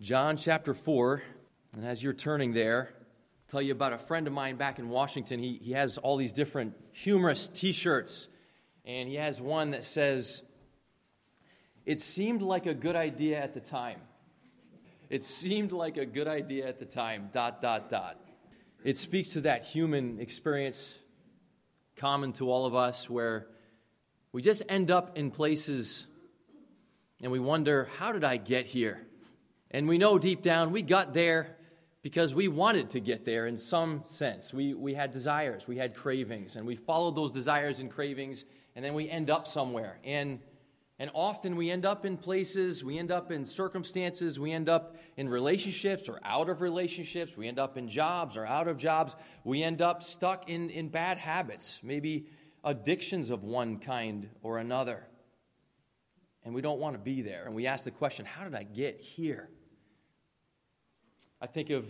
John chapter 4. And as you're turning there, I'll tell you about a friend of mine back in Washington. He, he has all these different humorous t shirts. And he has one that says, It seemed like a good idea at the time. It seemed like a good idea at the time, dot, dot, dot. It speaks to that human experience common to all of us where we just end up in places and we wonder, how did I get here? And we know deep down we got there because we wanted to get there in some sense. We, we had desires, we had cravings, and we followed those desires and cravings, and then we end up somewhere. And, and often we end up in places, we end up in circumstances, we end up in relationships or out of relationships, we end up in jobs or out of jobs, we end up stuck in, in bad habits, maybe addictions of one kind or another. And we don't want to be there. And we ask the question, how did I get here? I think of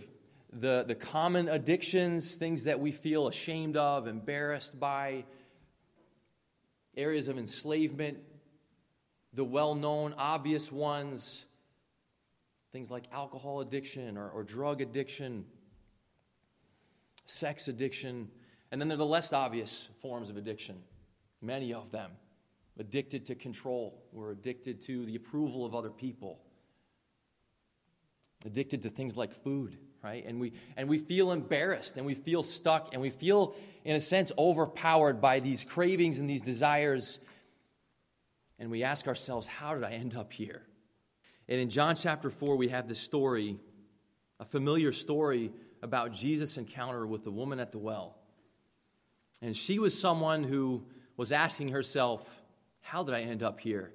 the, the common addictions, things that we feel ashamed of, embarrassed by, areas of enslavement, the well known, obvious ones, things like alcohol addiction or, or drug addiction, sex addiction, and then there are the less obvious forms of addiction, many of them. Addicted to control, we're addicted to the approval of other people addicted to things like food, right? And we, and we feel embarrassed and we feel stuck and we feel, in a sense, overpowered by these cravings and these desires. And we ask ourselves, how did I end up here? And in John chapter 4, we have this story, a familiar story about Jesus' encounter with the woman at the well. And she was someone who was asking herself, How did I end up here?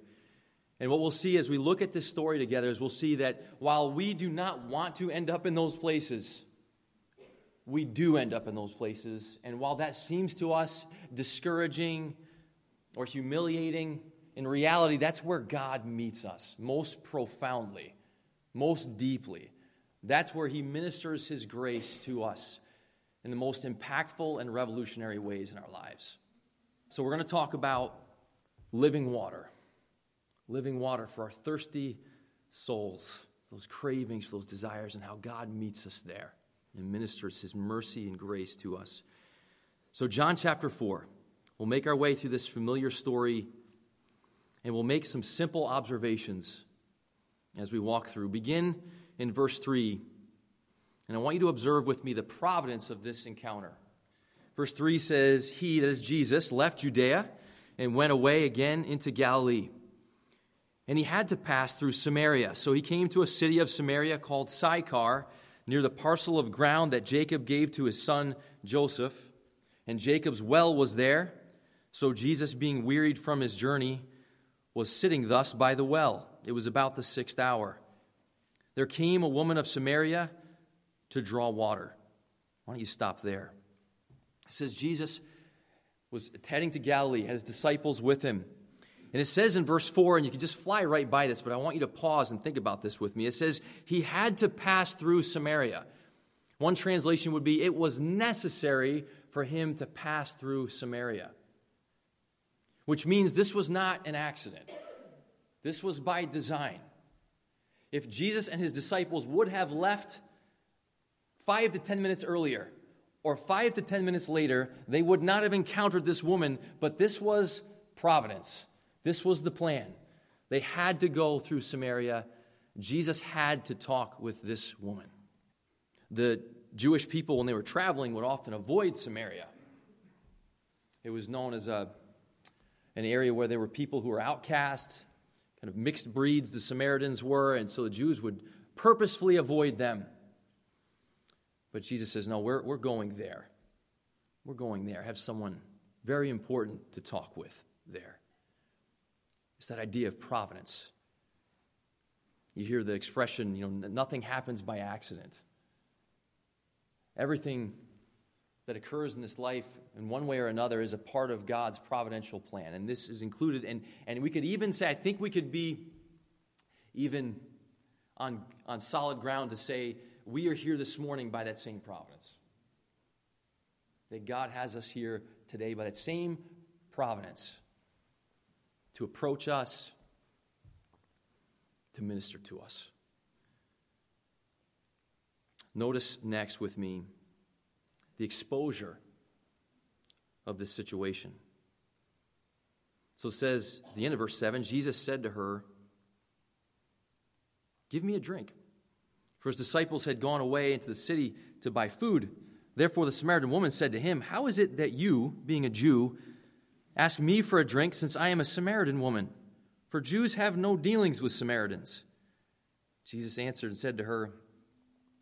And what we'll see as we look at this story together is we'll see that while we do not want to end up in those places, we do end up in those places. And while that seems to us discouraging or humiliating, in reality, that's where God meets us most profoundly, most deeply. That's where He ministers His grace to us in the most impactful and revolutionary ways in our lives. So, we're going to talk about living water living water for our thirsty souls, those cravings, those desires, and how God meets us there and ministers his mercy and grace to us. So, John chapter 4, we'll make our way through this familiar story and we'll make some simple observations as we walk through. Begin in verse 3, and I want you to observe with me the providence of this encounter. Verse 3 says, He, that is Jesus, left Judea and went away again into Galilee and he had to pass through Samaria. So he came to a city of Samaria called Sychar, near the parcel of ground that Jacob gave to his son Joseph. And Jacob's well was there. So Jesus, being wearied from his journey, was sitting thus by the well. It was about the sixth hour. There came a woman of Samaria to draw water. Why don't you stop there? It says Jesus was heading to Galilee, had his disciples with him. And it says in verse 4, and you can just fly right by this, but I want you to pause and think about this with me. It says, He had to pass through Samaria. One translation would be, It was necessary for him to pass through Samaria, which means this was not an accident. This was by design. If Jesus and his disciples would have left five to ten minutes earlier, or five to ten minutes later, they would not have encountered this woman, but this was providence. This was the plan. They had to go through Samaria. Jesus had to talk with this woman. The Jewish people, when they were traveling, would often avoid Samaria. It was known as a, an area where there were people who were outcast, kind of mixed breeds, the Samaritans were, and so the Jews would purposefully avoid them. But Jesus says, No, we're, we're going there. We're going there. Have someone very important to talk with there. It's that idea of providence. You hear the expression, you know, nothing happens by accident. Everything that occurs in this life, in one way or another, is a part of God's providential plan. And this is included. And, and we could even say, I think we could be even on, on solid ground to say, we are here this morning by that same providence. That God has us here today by that same providence to approach us, to minister to us. Notice next with me the exposure of this situation. So it says, the end of verse 7 Jesus said to her, Give me a drink. For his disciples had gone away into the city to buy food. Therefore, the Samaritan woman said to him, How is it that you, being a Jew, ask me for a drink since I am a Samaritan woman? For Jews have no dealings with Samaritans. Jesus answered and said to her,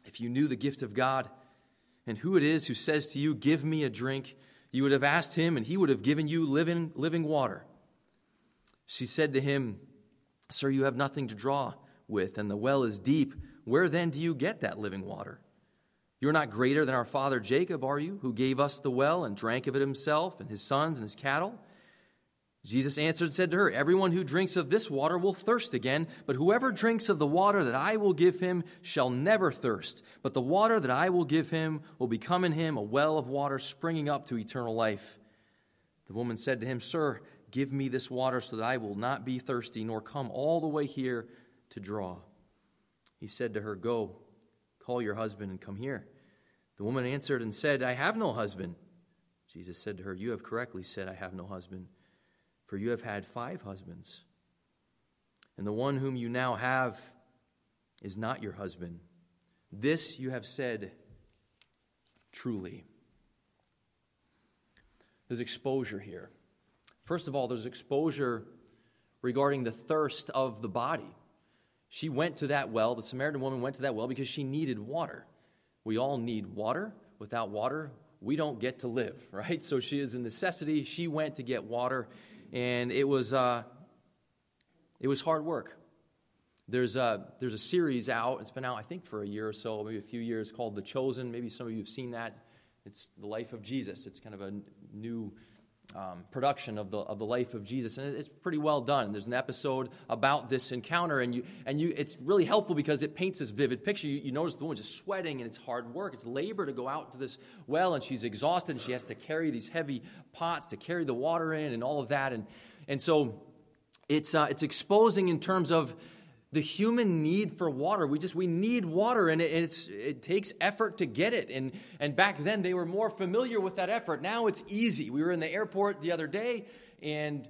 If you knew the gift of God and who it is who says to you, Give me a drink, you would have asked him, and he would have given you living, living water. She said to him, Sir, you have nothing to draw with, and the well is deep. Where then do you get that living water? You're not greater than our father Jacob, are you, who gave us the well and drank of it himself and his sons and his cattle? Jesus answered and said to her, Everyone who drinks of this water will thirst again, but whoever drinks of the water that I will give him shall never thirst. But the water that I will give him will become in him a well of water springing up to eternal life. The woman said to him, Sir, give me this water so that I will not be thirsty, nor come all the way here to draw. He said to her, Go, call your husband and come here. The woman answered and said, I have no husband. Jesus said to her, You have correctly said, I have no husband for you have had five husbands, and the one whom you now have is not your husband. This you have said truly. There's exposure here. First of all, there's exposure regarding the thirst of the body. She went to that well, the Samaritan woman went to that well because she needed water. We all need water. Without water, we don't get to live, right? So she is a necessity. She went to get water, and it was uh, it was hard work. There's a, there's a series out, it's been out, I think, for a year or so, maybe a few years, called The Chosen. Maybe some of you have seen that. It's the life of Jesus. It's kind of a new um, production of the, of the life of Jesus, and it's pretty well done. There's an episode about this encounter, and, you, and you, it's really helpful because it paints this vivid picture. You, you notice the woman just sweating, and it's hard work. It's labor to go out to this well, and she's exhausted, and she has to carry these heavy pots to carry the water in, and all of that. And, and so it's, uh, it's exposing in terms of the human need for water. We just we need water, and it, it's it takes effort to get it. And and back then they were more familiar with that effort. Now it's easy. We were in the airport the other day, and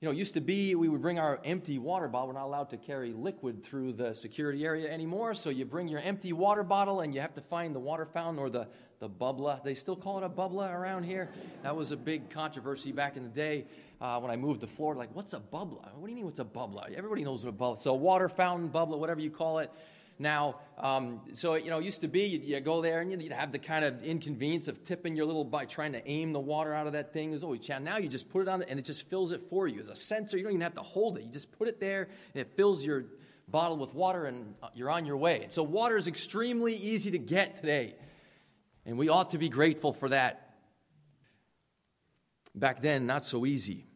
you know, it used to be we would bring our empty water bottle. We're not allowed to carry liquid through the security area anymore. So you bring your empty water bottle, and you have to find the water fountain or the the bubbler. They still call it a bubbler around here. That was a big controversy back in the day uh, when I moved to Florida. Like, what's a bubbler? What do you mean, what's a bubbler? Everybody knows what a bubbler. So, water fountain, bubbler, whatever you call it. Now, um, so you know, it used to be you'd, you'd, go there and you'd have the kind of inconvenience of tipping your little by trying to aim the water out of that thing. There's always challenge. Now you just put it on and it just fills it for you. As a sensor, you don't even have to hold it. You just put it there and it fills your bottle with water and uh, you're on your way. So water is extremely easy to get today. And we ought to be grateful for that. Back then, not so easy.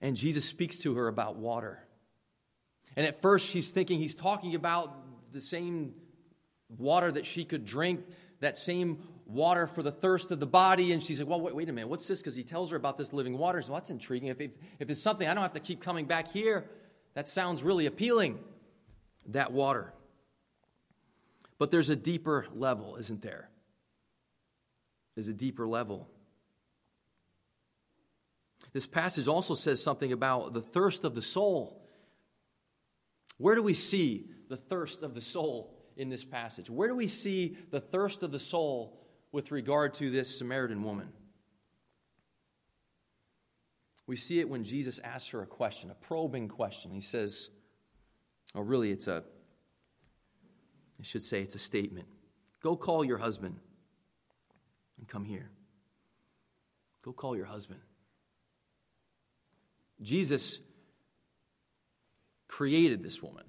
And Jesus speaks to her about water. And at first, she's thinking he's talking about the same water that she could drink, that same water for the thirst of the body. And she's like, well, wait, wait a minute, what's this? Because he tells her about this living water. So well, that's intriguing. If, if, if it's something I don't have to keep coming back here, that sounds really appealing, that water. But there's a deeper level, isn't there? There's a deeper level. This passage also says something about the thirst of the soul. Where do we see the thirst of the soul in this passage? Where do we see the thirst of the soul with regard to this Samaritan woman? We see it when Jesus asks her a question, a probing question. He says, oh, really, it's a I should say it's a statement. Go call your husband and come here. Go call your husband. Jesus created this woman.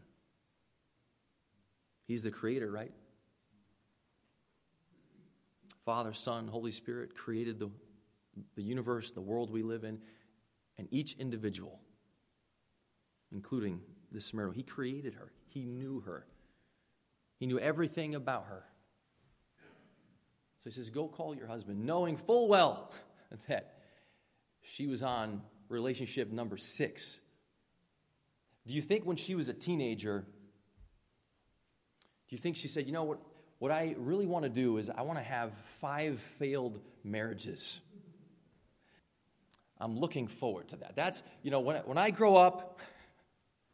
He's the creator, right? Father, Son, Holy Spirit created the, the universe, the world we live in, and each individual, including this Samaritan, He created her. He knew her. He knew everything about her. So he says, Go call your husband, knowing full well that she was on relationship number six. Do you think when she was a teenager, do you think she said, you know what? What I really want to do is I want to have five failed marriages. I'm looking forward to that. That's, you know, when, when I grow up,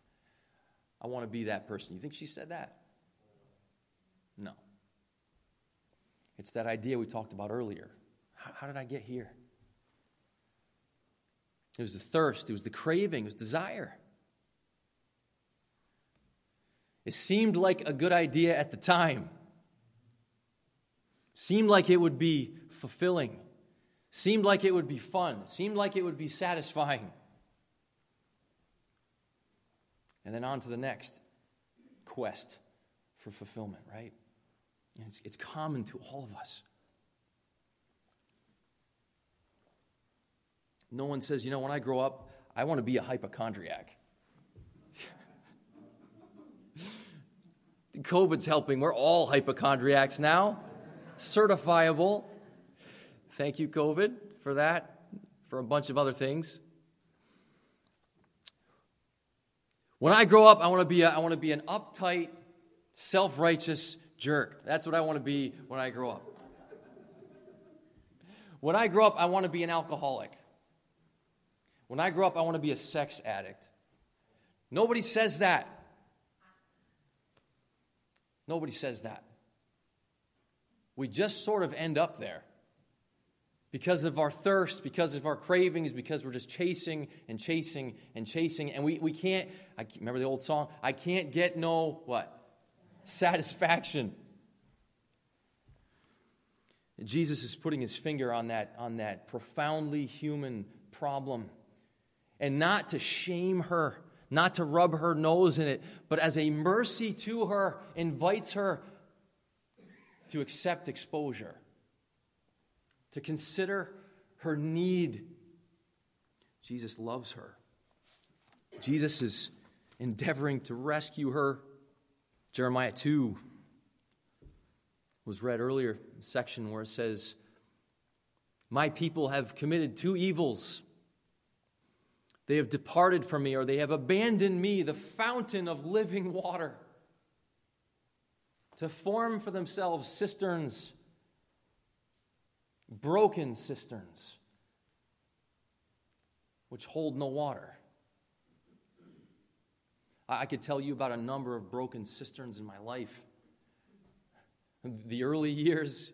I want to be that person. You think she said that? No. It's that idea we talked about earlier. How, how did I get here? It was the thirst, it was the craving, it was desire. It seemed like a good idea at the time. Seemed like it would be fulfilling. Seemed like it would be fun. Seemed like it would be satisfying. And then on to the next quest for fulfillment, right? It's, it's common to all of us. No one says, you know, when I grow up, I want to be a hypochondriac. COVID's helping. We're all hypochondriacs now, certifiable. Thank you, COVID, for that, for a bunch of other things. When I grow up, I want to be, a, I want to be an uptight, self righteous jerk. That's what I want to be when I grow up. When I grow up, I want to be an alcoholic. When I grow up, I want to be a sex addict. Nobody says that. Nobody says that. We just sort of end up there because of our thirst, because of our cravings, because we're just chasing and chasing and chasing. And we, we can't, I remember the old song, I can't get no what? Satisfaction. Jesus is putting his finger on that, on that profoundly human problem. And not to shame her, not to rub her nose in it, but as a mercy to her, invites her to accept exposure to consider her need. Jesus loves her. Jesus is endeavoring to rescue her. Jeremiah 2 was read earlier, section where it says, My people have committed two evils. They have departed from me, or they have abandoned me, the fountain of living water, to form for themselves cisterns broken cisterns which hold no water. I could tell you about a number of broken cisterns in my life. The early years,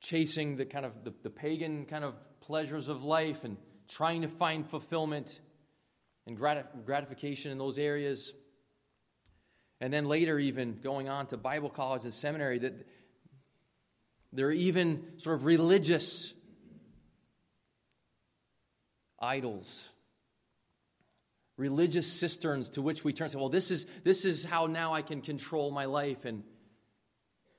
chasing the kind of the, the pagan kind of pleasures of life and trying to find fulfillment and gratification in those areas. And then later, even going on to Bible college and seminary, that there are even sort of religious idols, religious cisterns to which we turn and say, well, this is, this is how now I can control my life and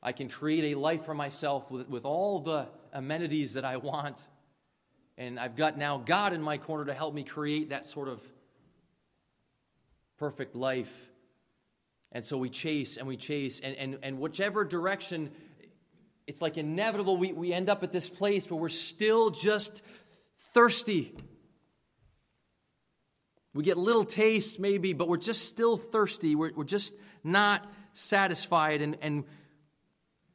I can create a life for myself with, with all the amenities that I want. And I've got now God in my corner to help me create that sort of perfect life. And so we chase and we chase, and, and, and whichever direction it's like inevitable we, we end up at this place where we're still just thirsty. We get little taste, maybe, but we're just still thirsty. We're, we're just not satisfied. And, and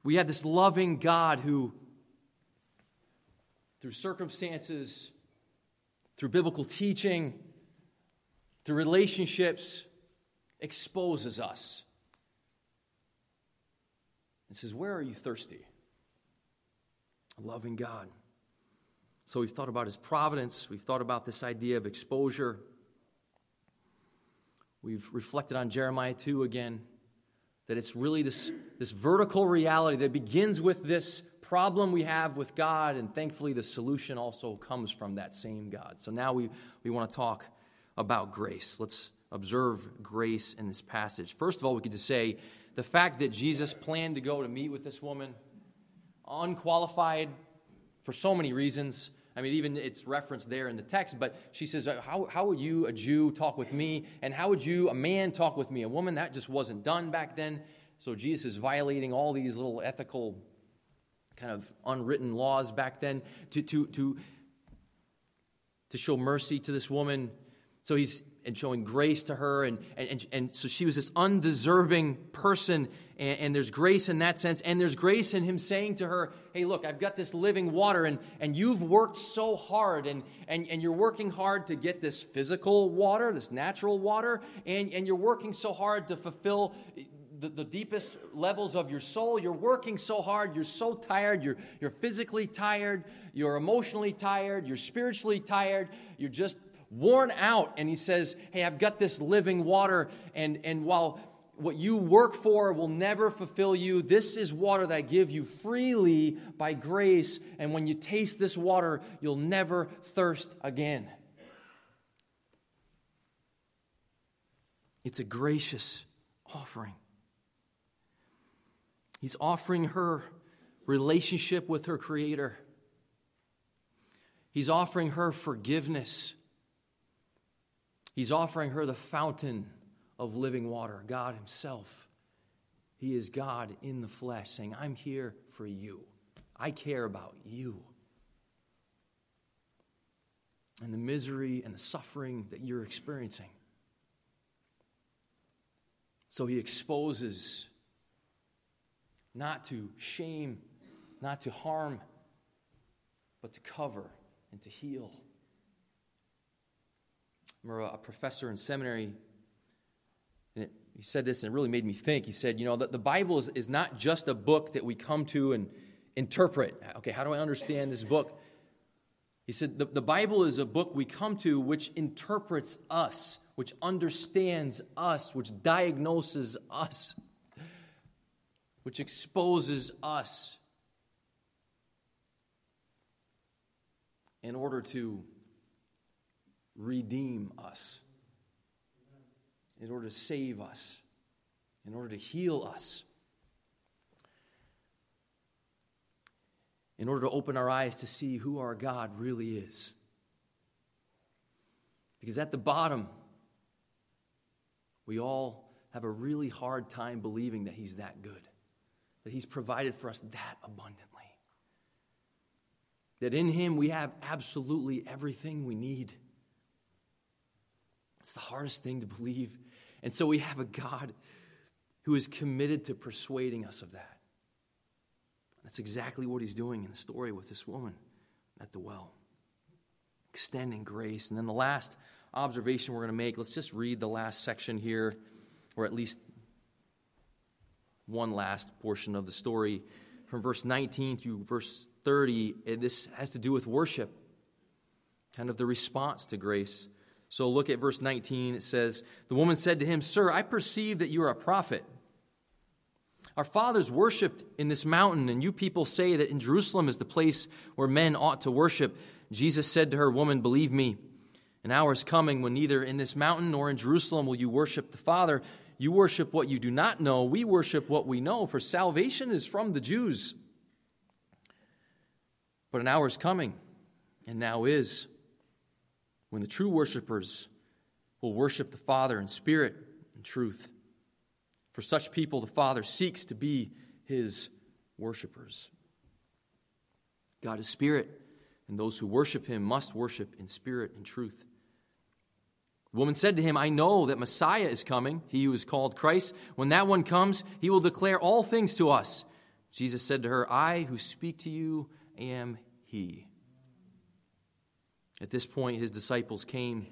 we have this loving God who, through circumstances, through biblical teaching, through relationships, exposes us. and says, Where are you thirsty? loving God. So we've thought about his providence, we've thought about this idea of exposure. We've reflected on Jeremiah 2 again, that it's really this, this vertical reality that begins with this problem we have with God, and thankfully the solution also comes from that same God. So now we, we want to talk about grace. Let's observe grace in this passage. First of all, we could just say the fact that Jesus planned to go to meet with this woman unqualified for so many reasons. I mean, even it's referenced there in the text, but she says, uh, how, how would you, a Jew, talk with me? And how would you, a man, talk with me? A woman, that just wasn't done back then. So Jesus is violating all these little ethical, kind of unwritten laws back then to, to, to, to show mercy to this woman. So he's, and showing grace to her. And, and, and so she was this undeserving person. And, and, there's grace in that sense. And there's grace in him saying to her, Hey, look, I've got this living water, and, and you've worked so hard, and, and, and you're working hard to get this physical water, this natural water, and, and you're working so hard to fulfill the, the deepest levels of your soul. You're working so hard. You're so tired. You're, you're physically tired. You're emotionally tired. You're spiritually tired. You're just worn out. And he says, Hey, I've got this living water. And, and while what you work for will never fulfill you, this is water that I give you freely by grace. And when you taste this water, you'll never thirst again. It's a gracious offering. He's offering her relationship with her Creator. He's offering her forgiveness. He's offering her the fountain of living water, God Himself. He is God in the flesh, saying, I'm here for you. I care about you. And the misery and the suffering that you're experiencing. So He exposes not to shame, not to harm, but to cover and to heal. Remember a professor in seminary, and it, he said this and it really made me think. He said, You know, the, the Bible is, is not just a book that we come to and interpret. Okay, how do I understand this book? He said, the, the Bible is a book we come to which interprets us, which understands us, which diagnoses us which exposes us in order to redeem us, in order to save us, in order to heal us, in order to open our eyes to see who our God really is. Because at the bottom, we all have a really hard time believing that He's that good that He's provided for us that abundantly. That in Him we have absolutely everything we need. It's the hardest thing to believe. And so we have a God who is committed to persuading us of that. That's exactly what He's doing in the story with this woman at the well, extending grace. And then the last observation we're going to make, let's just read the last section here, or at least one last portion of the story from verse 19 through verse 30. This has to do with worship, kind of the response to grace. So look at verse 19. It says, The woman said to him, Sir, I perceive that you are a prophet. Our fathers worshipped in this mountain, and you people say that in Jerusalem is the place where men ought to worship. Jesus said to her, Woman, believe me, an hour is coming when neither in this mountain nor in Jerusalem will you worship the Father. You worship what you do not know. We worship what we know, for salvation is from the Jews. But an hour is coming, and now is, when the true worshipers will worship the Father in spirit and truth. For such people, the Father seeks to be his worshipers. God is spirit, and those who worship him must worship in spirit and truth. The woman said to him, I know that Messiah is coming, he who is called Christ. When that one comes, he will declare all things to us. Jesus said to her, I who speak to you am he. At this point, his disciples came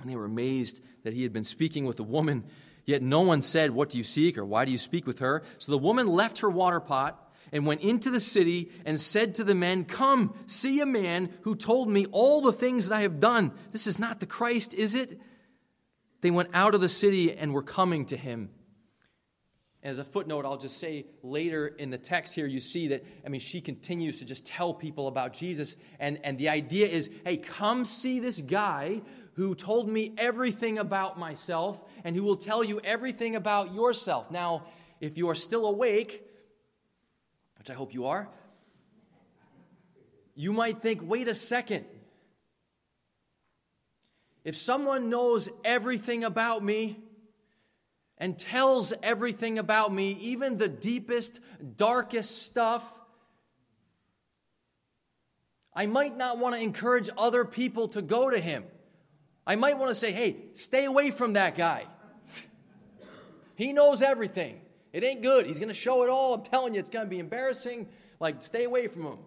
and they were amazed that he had been speaking with a woman. Yet no one said, What do you seek? or Why do you speak with her? So the woman left her water pot and went into the city and said to the men, Come, see a man who told me all the things that I have done. This is not the Christ, is it? They went out of the city and were coming to him. As a footnote, I'll just say later in the text here, you see that, I mean, she continues to just tell people about Jesus. And, and the idea is hey, come see this guy who told me everything about myself and who will tell you everything about yourself. Now, if you are still awake, which I hope you are, you might think, wait a second. If someone knows everything about me and tells everything about me, even the deepest, darkest stuff, I might not want to encourage other people to go to him. I might want to say, hey, stay away from that guy. he knows everything. It ain't good. He's going to show it all. I'm telling you, it's going to be embarrassing. Like, stay away from him.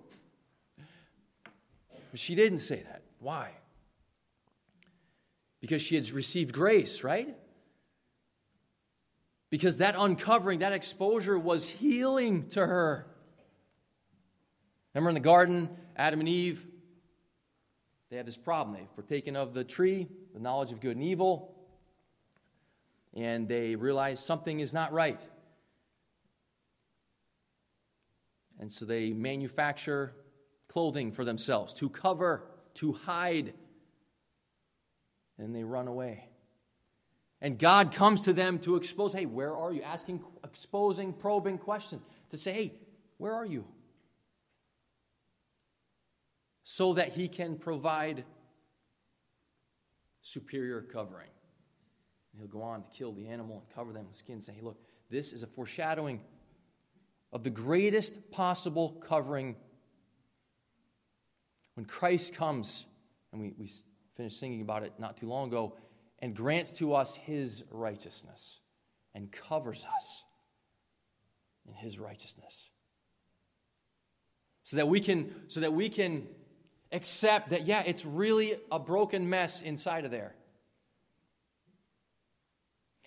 But she didn't say that. Why? Because she had received grace, right? Because that uncovering, that exposure was healing to her. Remember in the garden, Adam and Eve, they had this problem. They've partaken of the tree, the knowledge of good and evil, and they realize something is not right. And so they manufacture clothing for themselves to cover, to hide. And they run away. And God comes to them to expose hey, where are you? Asking, exposing, probing questions to say, hey, where are you? So that He can provide superior covering. And he'll go on to kill the animal and cover them with skin, say, hey, look, this is a foreshadowing of the greatest possible covering. When Christ comes, and we, we finished singing about it not too long ago, and grants to us his righteousness and covers us in his righteousness. So that we can, so that we can accept that, yeah, it's really a broken mess inside of there.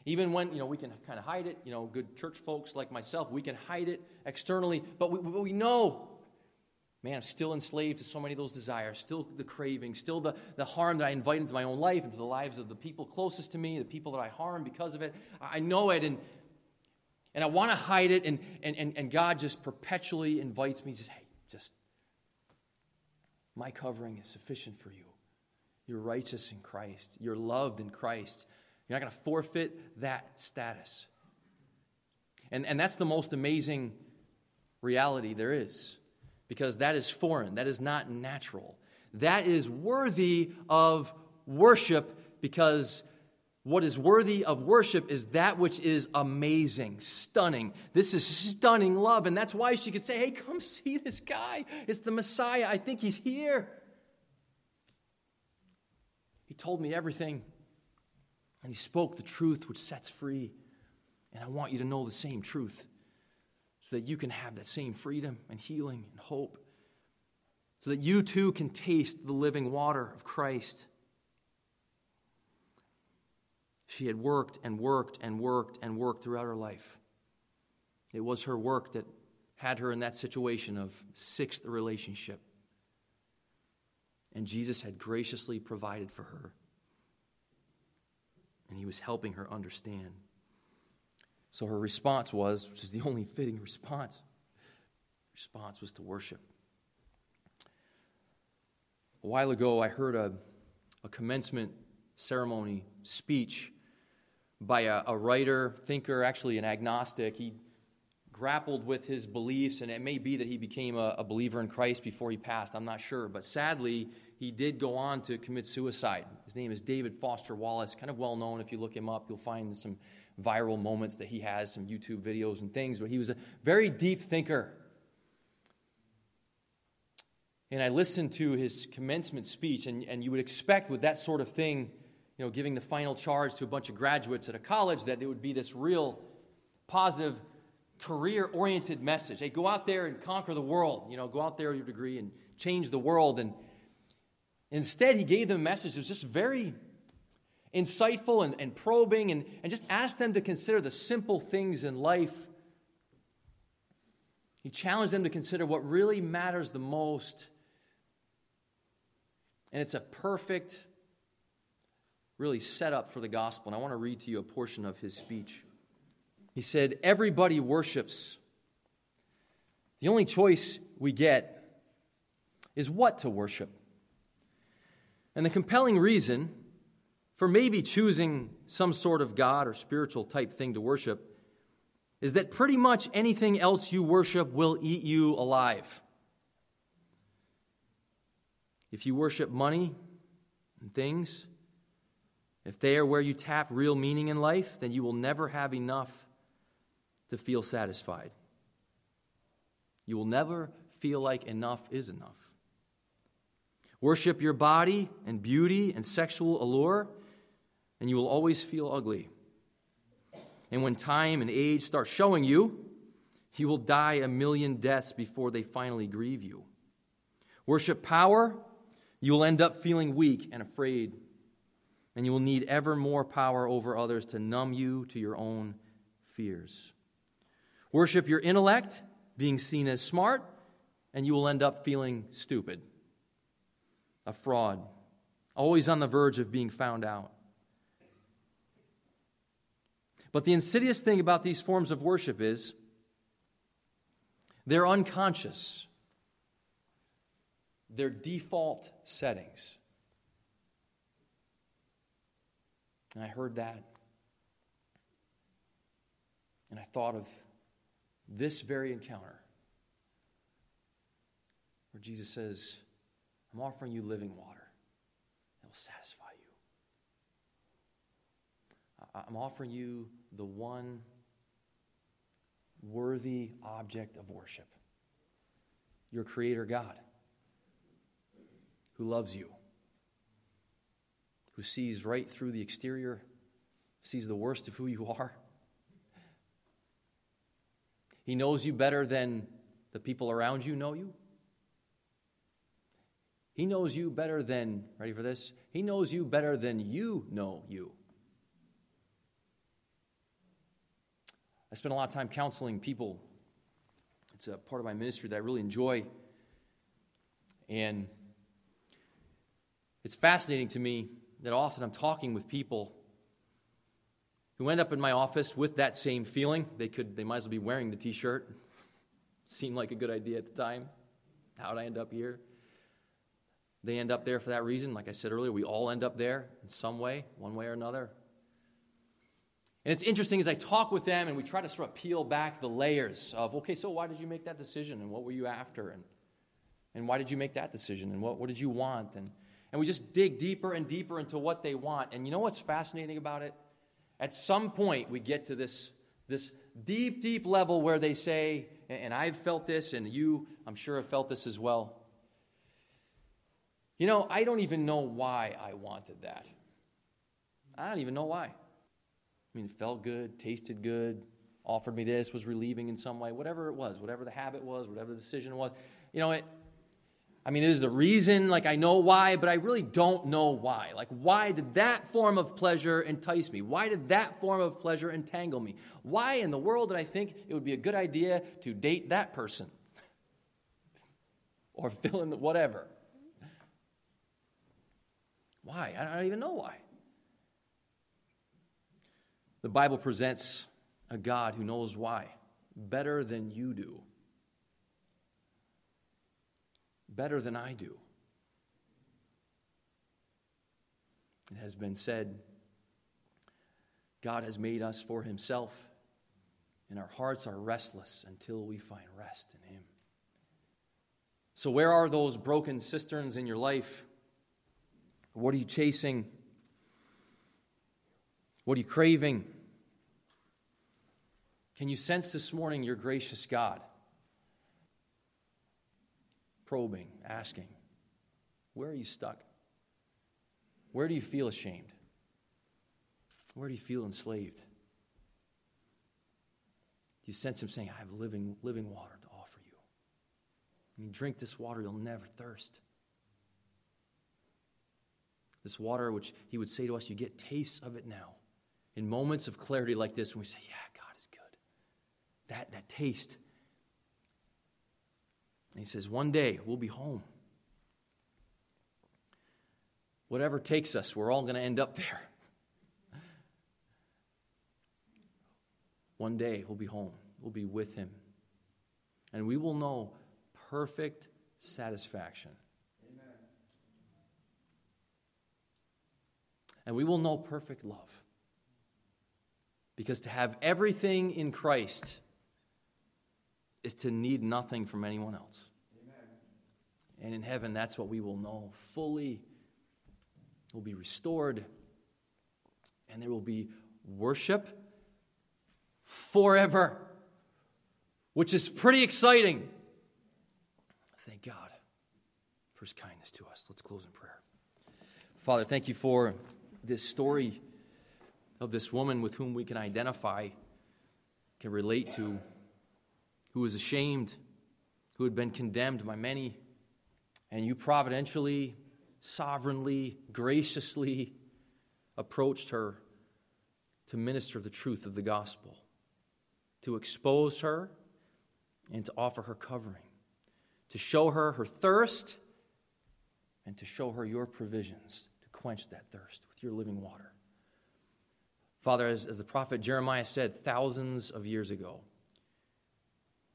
Even when, you know, we can kind of hide it, you know, good church folks like myself, we can hide it externally, but we, we know, man, I'm still enslaved to so many of those desires, still the craving, still the, the harm that I invite into my own life, into the lives of the people closest to me, the people that I harm because of it. I know it, and, and I want to hide it, and, and, and, and God just perpetually invites me, just, hey, just, my covering is sufficient for you. You're righteous in Christ. You're loved in Christ. You're not going to forfeit that status. And, and that's the most amazing reality there is, because that is foreign, that is not natural. That is worthy of worship because what is worthy of worship is that which is amazing, stunning. This is stunning love. And that's why she could say, Hey, come see this guy. It's the Messiah. I think he's here. He told me everything. And he spoke the truth which sets free. And I want you to know the same truth so that you can have that same freedom and healing and hope. So that you too can taste the living water of Christ. She had worked and worked and worked and worked throughout her life. It was her work that had her in that situation of sixth relationship. And Jesus had graciously provided for her and he was helping her understand. So her response was, which is the only fitting response, response was to worship. A while ago, I heard a, a commencement ceremony speech by a, a writer, thinker, actually an agnostic. He grappled with his beliefs, and it may be that he became a, a, believer in Christ before he passed. I'm not sure. But sadly, he did go on to commit suicide. His name is David Foster Wallace, kind of well known. If you look him up, you'll find some viral moments that he has, some YouTube videos and things. But he was a very deep thinker. And I listened to his commencement speech, and, and you would expect with that sort of thing, you know, giving the final charge to a bunch of graduates at a college, that it would be this real positive, career oriented message. Hey, go out there and conquer the world. You know, go out there with your degree and change the world. And Instead, he gave them a message that was just very insightful and, and probing and, and just asked them to consider the simple things in life. He challenged them to consider what really matters the most. And it's a perfect, really, setup for the gospel. And I want to read to you a portion of his speech. He said, Everybody worships. The only choice we get is what to worship. And the compelling reason for maybe choosing some sort of God or spiritual type thing to worship is that pretty much anything else you worship will eat you alive. If you worship money and things, if they are where you tap real meaning in life, then you will never have enough to feel satisfied. You will never feel like enough is enough. Worship your body and beauty and sexual allure, and you will always feel ugly. And when time and age start showing you, you will die a million deaths before they finally grieve you. Worship power, you will end up feeling weak and afraid. And you will need ever more power over others to numb you to your own fears. Worship your intellect, being seen as smart, and you will end up feeling stupid, a fraud, always on the verge of being found out. But the insidious thing about these forms of worship is they're unconscious, they're default settings. And I heard that. And I thought of this very encounter where Jesus says, I'm offering you living water that will satisfy you. I'm offering you the one worthy object of worship your Creator God, who loves you, who sees right through the exterior, sees the worst of who you are. He knows you better than the people around you know you. He knows you better than, ready for this? He knows you better than you know you. I spend a lot of time counseling people. It's a part of my ministry that I really enjoy. And it's fascinating to me that often I'm talking with people who end up in my office with that same feeling. They could they might as well be wearing the t-shirt. Seemed like a good idea at the time. How'd I end up here? They end up there for that reason. Like I said earlier, we all end up there in some way, one way or another. And it's interesting as I talk with them and we try to sort of peel back the layers of, okay, so why did you make that decision? And what were you after? And, and why did you make that decision? And what, what did you want? And, and we just dig deeper and deeper into what they want. And you know what's fascinating about it? At some point, we get to this, this deep, deep level where they say, and I've felt this, and you, I'm sure, have felt this as well. You know, I don't even know why I wanted that. I don't even know why. I mean, it felt good, tasted good, offered me this, was relieving in some way, whatever it was, whatever the habit was, whatever the decision was. You know, it, I mean, there's the reason, like I know why, but I really don't know why. Like, why did that form of pleasure entice me? Why did that form of pleasure entangle me? Why in the world did I think it would be a good idea to date that person? or fill in the whatever. Why? I don't even know why. The Bible presents a God who knows why better than you do, better than I do. It has been said God has made us for himself, and our hearts are restless until we find rest in him. So, where are those broken cisterns in your life? What are you chasing? What are you craving? Can you sense this morning your gracious God? Probing, asking, where are you stuck? Where do you feel ashamed? Where do you feel enslaved? Do you sense Him saying, I have living, living water to offer you? And you drink this water, you'll never thirst. This water, which He would say to us, you get tastes of it now. In moments of clarity like this, when we say, Yeah, God is good, that, that taste. He says, One day we'll be home. Whatever takes us, we're all going to end up there. One day we'll be home. We'll be with him. And we will know perfect satisfaction. Amen. And we will know perfect love. Because to have everything in Christ is to need nothing from anyone else. Amen. And in heaven, that's what we will know fully. Will be restored, and there will be worship forever, which is pretty exciting. Thank God for for his kindness to us. Let's close in prayer. Father, thank you for this story of this woman with whom we can identify, can relate to, who was ashamed, who had been condemned by many, and you providentially, sovereignly, graciously approached her to minister the truth of the gospel, to expose her and to offer her covering, to show her her thirst and to show her your provisions to quench that thirst with your living water. Father, as, as the prophet Jeremiah said thousands of years ago,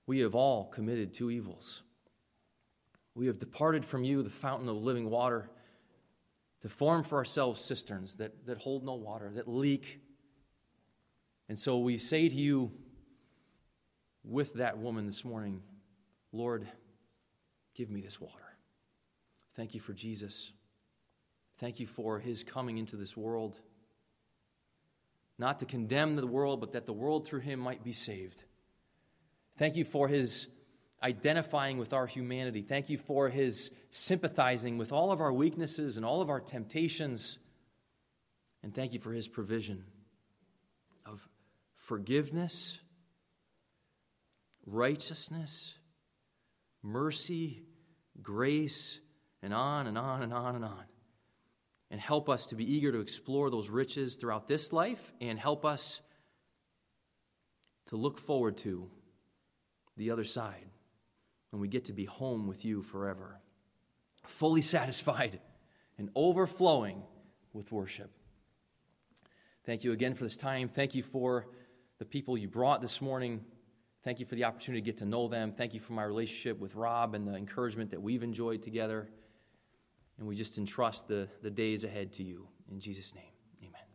we have all committed two evils. We have departed from you, the fountain of living water, to form for ourselves cisterns that, that hold no water, that leak. And so we say to you, with that woman this morning, Lord, give me this water. Thank you for Jesus. Thank you for his coming into this world not to condemn the world, but that the world through him might be saved. Thank you for his identifying with our humanity. Thank you for his sympathizing with all of our weaknesses and all of our temptations. And thank you for his provision of forgiveness, righteousness, mercy, grace, and on and on and on and on and help us to be eager to explore those riches throughout this life and help us to look forward to the other side and we get to be home with you forever, fully satisfied and overflowing with worship. Thank you again for this time. Thank you for the people you brought this morning. Thank you for the opportunity to get to know them. Thank you for my relationship with Rob and the encouragement that we've enjoyed together. And we just entrust the, the days ahead to you. In Jesus' name.